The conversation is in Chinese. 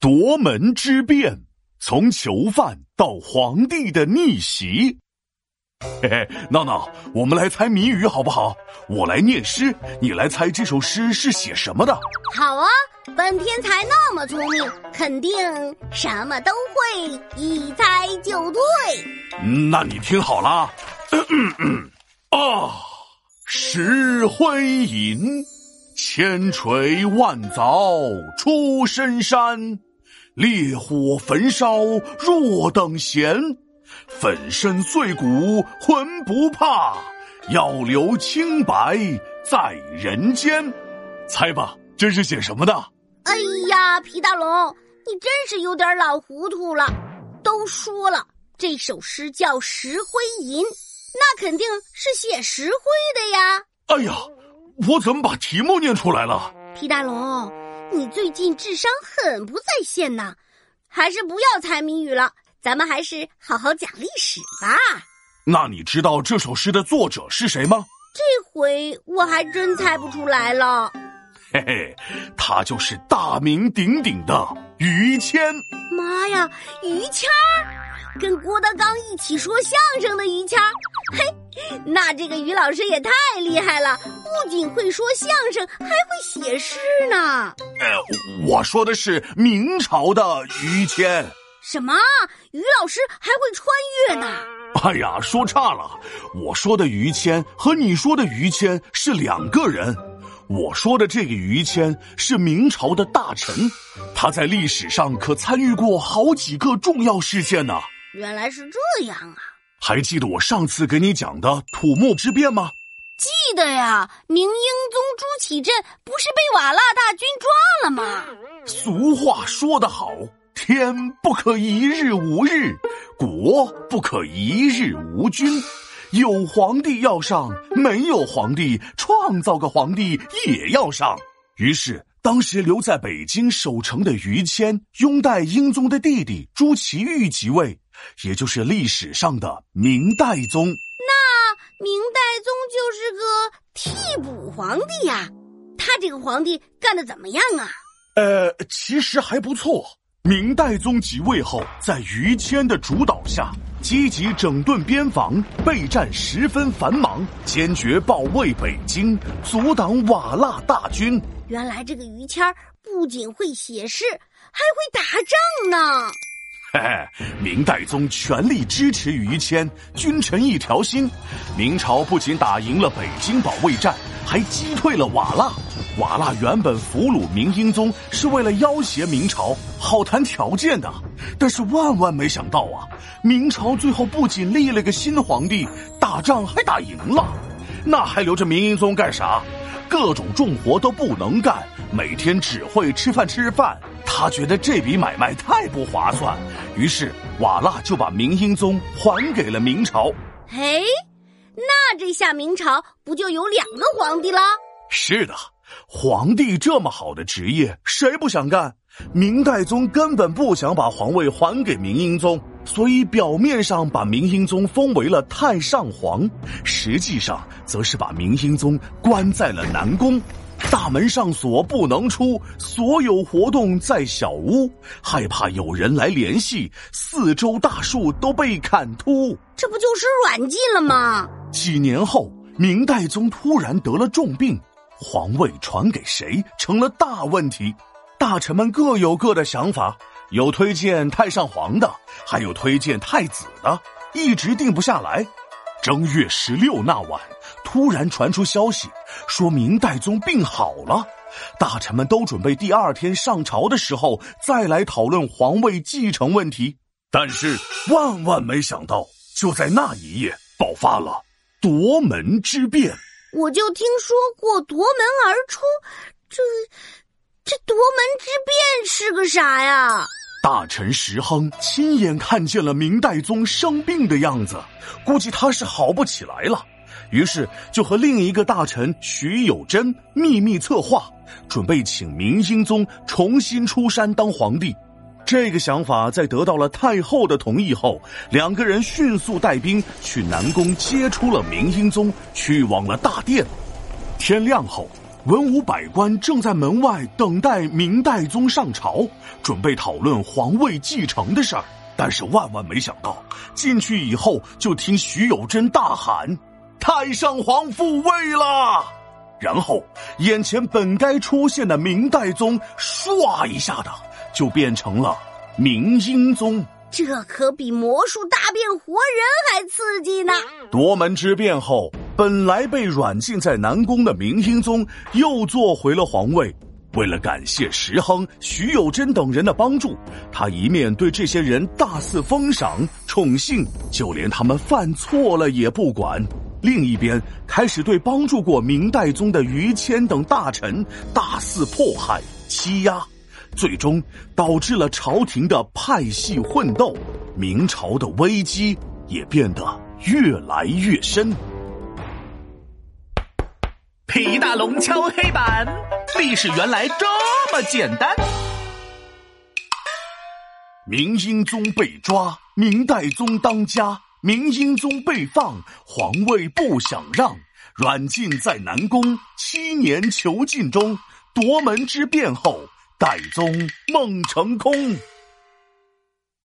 夺门之变，从囚犯到皇帝的逆袭。嘿嘿，闹闹，我们来猜谜语好不好？我来念诗，你来猜这首诗是写什么的。好啊，本天才那么聪明，肯定什么都会，一猜就对。那你听好了，嗯嗯嗯啊，石灰吟，千锤万凿出深山，烈火焚烧若等闲。粉身碎骨浑不怕，要留清白在人间。猜吧，这是写什么的？哎呀，皮大龙，你真是有点老糊涂了。都说了，这首诗叫《石灰吟》，那肯定是写石灰的呀。哎呀，我怎么把题目念出来了？皮大龙，你最近智商很不在线呐，还是不要猜谜语了。咱们还是好好讲历史吧。那你知道这首诗的作者是谁吗？这回我还真猜不出来了。嘿嘿，他就是大名鼎鼎的于谦。妈呀，于谦儿，跟郭德纲一起说相声的于谦儿。嘿，那这个于老师也太厉害了，不仅会说相声，还会写诗呢。呃，我说的是明朝的于谦。什么？于老师还会穿越呢？哎呀，说差了。我说的于谦和你说的于谦是两个人。我说的这个于谦是明朝的大臣，他在历史上可参与过好几个重要事件呢。原来是这样啊！还记得我上次给你讲的土木之变吗？记得呀，明英宗朱祁镇不是被瓦剌大军抓了吗？俗话说得好。天不可一日无日，国不可一日无君。有皇帝要上，没有皇帝，创造个皇帝也要上。于是，当时留在北京守城的于谦，拥戴英宗的弟弟朱祁钰即位，也就是历史上的明代宗。那明代宗就是个替补皇帝呀？他这个皇帝干的怎么样啊？呃，其实还不错。明代宗即位后，在于谦的主导下，积极整顿边防，备战十分繁忙，坚决保卫北京，阻挡瓦剌大军。原来这个于谦不仅会写诗，还会打仗呢。嘿嘿，明代宗全力支持于谦，君臣一条心。明朝不仅打赢了北京保卫战，还击退了瓦剌。瓦剌原本俘虏明英宗是为了要挟明朝，好谈条件的。但是万万没想到啊，明朝最后不仅立了个新皇帝，打仗还打赢了，那还留着明英宗干啥？各种重活都不能干，每天只会吃饭吃饭。他觉得这笔买卖太不划算，于是瓦剌就把明英宗还给了明朝。嘿，那这下明朝不就有两个皇帝了？是的。皇帝这么好的职业，谁不想干？明代宗根本不想把皇位还给明英宗，所以表面上把明英宗封为了太上皇，实际上则是把明英宗关在了南宫，大门上锁不能出，所有活动在小屋，害怕有人来联系，四周大树都被砍秃，这不就是软禁了吗？几年后，明代宗突然得了重病。皇位传给谁成了大问题，大臣们各有各的想法，有推荐太上皇的，还有推荐太子的，一直定不下来。正月十六那晚，突然传出消息，说明代宗病好了，大臣们都准备第二天上朝的时候再来讨论皇位继承问题。但是万万没想到，就在那一夜爆发了夺门之变。我就听说过夺门而出，这这夺门之变是个啥呀？大臣石亨亲眼看见了明代宗生病的样子，估计他是好不起来了，于是就和另一个大臣徐有贞秘密策划，准备请明英宗重新出山当皇帝。这个想法在得到了太后的同意后，两个人迅速带兵去南宫接出了明英宗，去往了大殿。天亮后，文武百官正在门外等待明代宗上朝，准备讨论皇位继承的事儿。但是万万没想到，进去以后就听徐有贞大喊：“太上皇复位了！”然后眼前本该出现的明代宗，唰一下的就变成了明英宗。这可比魔术大变活人还刺激呢！夺门之变后，本来被软禁在南宫的明英宗又坐回了皇位。为了感谢石亨、徐有贞等人的帮助，他一面对这些人大肆封赏宠幸，就连他们犯错了也不管；另一边开始对帮助过明代宗的于谦等大臣大肆迫害欺压。最终导致了朝廷的派系混斗，明朝的危机也变得越来越深。皮大龙敲黑板，历史原来这么简单。明英宗被抓，明代宗当家，明英宗被放，皇位不想让，软禁在南宫七年囚禁中，夺门之变后。代宗梦成空。